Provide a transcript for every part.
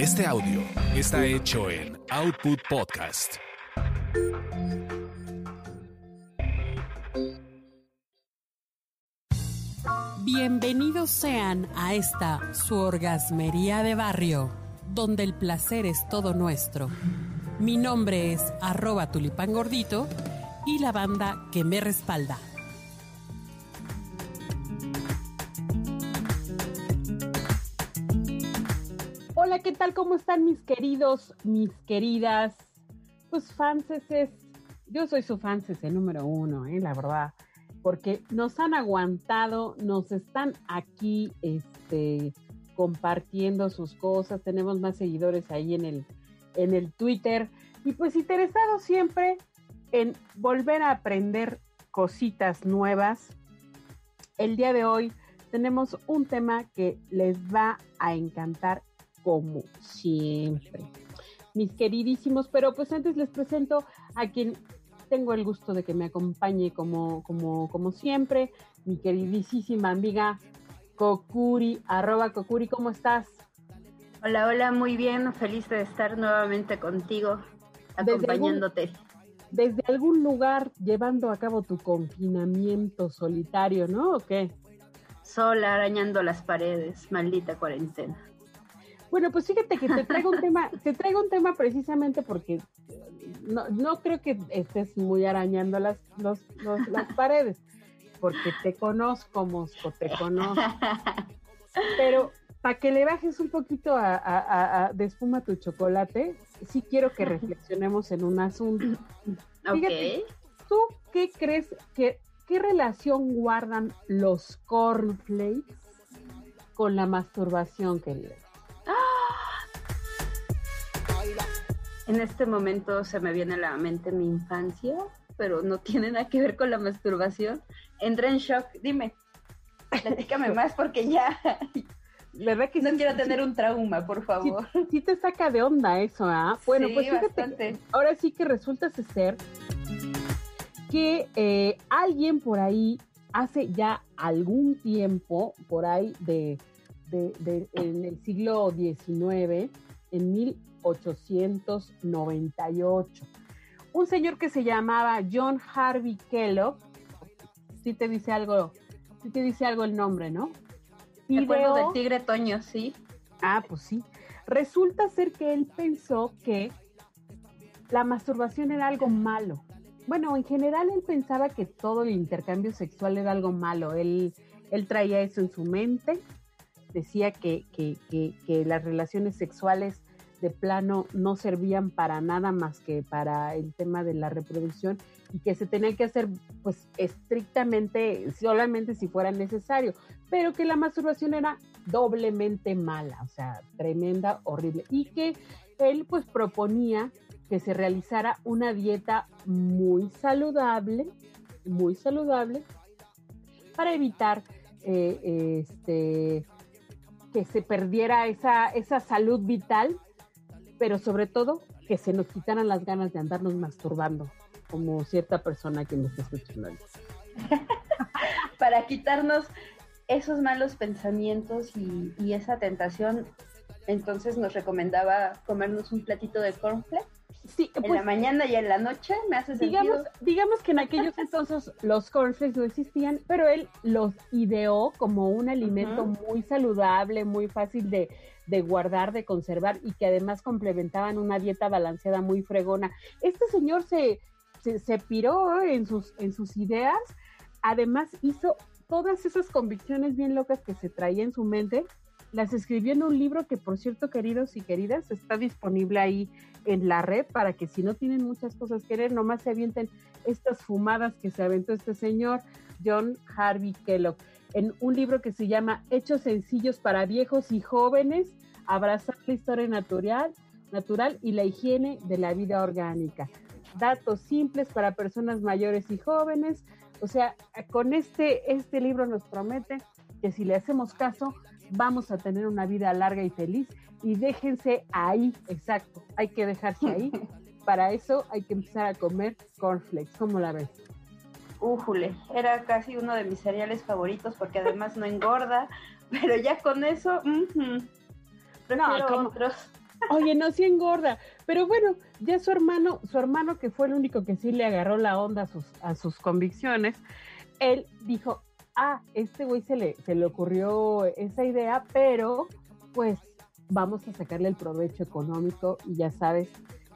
Este audio está hecho en Output Podcast. Bienvenidos sean a esta su orgasmería de barrio, donde el placer es todo nuestro. Mi nombre es arroba tulipangordito y la banda que me respalda. ¿Qué tal? ¿Cómo están mis queridos, mis queridas? Pues fanses, yo soy su fanses número uno, ¿eh? la verdad, porque nos han aguantado, nos están aquí este, compartiendo sus cosas, tenemos más seguidores ahí en el, en el Twitter y pues interesados siempre en volver a aprender cositas nuevas. El día de hoy tenemos un tema que les va a encantar como siempre. Mis queridísimos, pero pues antes les presento a quien tengo el gusto de que me acompañe como, como, como siempre, mi queridísima amiga Kokuri, arroba Kokuri, ¿cómo estás? Hola, hola, muy bien, feliz de estar nuevamente contigo, acompañándote. Desde algún, desde algún lugar llevando a cabo tu confinamiento solitario, ¿no? ¿O qué? Sola, arañando las paredes, maldita cuarentena. Bueno, pues fíjate que te traigo un tema, te traigo un tema precisamente porque no, no creo que estés muy arañando las, los, las paredes, porque te conozco, Mosco, te conozco. Pero para que le bajes un poquito a, de espuma a tu chocolate, sí quiero que reflexionemos en un asunto. Fíjate, ¿tú qué crees que, qué relación guardan los cornflakes con la masturbación, querida? En este momento se me viene a la mente mi infancia, pero no tiene nada que ver con la masturbación. Entré en shock. Dime, platícame más porque ya. ¿Verdad que no quiero tener un trauma, por favor. Sí, te saca de onda eso, ¿ah? Bueno, pues fíjate, ahora sí que resulta ser que eh, alguien por ahí hace ya algún tiempo, por ahí de, de en el siglo XIX, en 1898. Un señor que se llamaba John Harvey Kellogg, si te dice algo, si te dice algo el nombre, ¿no? Me acuerdo del tigre Toño, sí. Ah, pues sí. Resulta ser que él pensó que la masturbación era algo malo. Bueno, en general él pensaba que todo el intercambio sexual era algo malo. Él, él traía eso en su mente decía que, que, que, las relaciones sexuales de plano no servían para nada más que para el tema de la reproducción y que se tenía que hacer pues estrictamente solamente si fuera necesario, pero que la masturbación era doblemente mala, o sea, tremenda, horrible y que él pues proponía que se realizara una dieta muy saludable, muy saludable para evitar eh, este que se perdiera esa, esa salud vital, pero sobre todo que se nos quitaran las ganas de andarnos masturbando, como cierta persona que nos está escuchando. Para quitarnos esos malos pensamientos y, y esa tentación, entonces nos recomendaba comernos un platito de cornflakes Sí, en la pues, mañana y en la noche me hace digamos, sentido. Digamos que en aquellos entonces los cornflakes no existían, pero él los ideó como un alimento muy saludable, muy fácil de, de, guardar, de conservar y que además complementaban una dieta balanceada muy fregona. Este señor se, se, se piró en sus, en sus ideas, además hizo todas esas convicciones bien locas que se traía en su mente las escribió en un libro que, por cierto, queridos y queridas, está disponible ahí en la red para que si no tienen muchas cosas que leer, nomás se avienten estas fumadas que se aventó este señor, John Harvey Kellogg, en un libro que se llama Hechos sencillos para viejos y jóvenes, abrazar la historia natural, natural y la higiene de la vida orgánica. Datos simples para personas mayores y jóvenes. O sea, con este, este libro nos promete que si le hacemos caso, vamos a tener una vida larga y feliz. Y déjense ahí, exacto, hay que dejarse ahí. Para eso hay que empezar a comer cornflakes. ¿Cómo la ves? Újule, era casi uno de mis cereales favoritos porque además no engorda, pero ya con eso, uh -huh. no, ¿cómo, Oye, no, sí engorda. Pero bueno, ya su hermano, su hermano que fue el único que sí le agarró la onda a sus, a sus convicciones, él dijo, ah, este güey se le, se le ocurrió esa idea, pero pues vamos a sacarle el provecho económico y ya sabes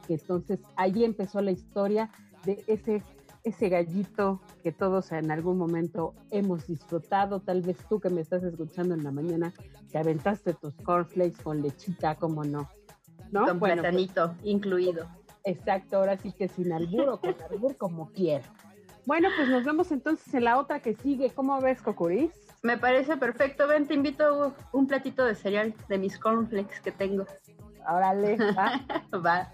que entonces ahí empezó la historia de ese ese gallito que todos en algún momento hemos disfrutado, tal vez tú que me estás escuchando en la mañana, que aventaste tus cornflakes con lechita, como no. ¿No? Con bueno, pues, platanito incluido. Exacto, ahora sí que sin albur o con albur, como quiera. Bueno, pues nos vemos entonces en la otra que sigue. ¿Cómo ves, Cocuris? Me parece perfecto. Ven, te invito un platito de cereal de mis cornflakes que tengo. Órale, va. va.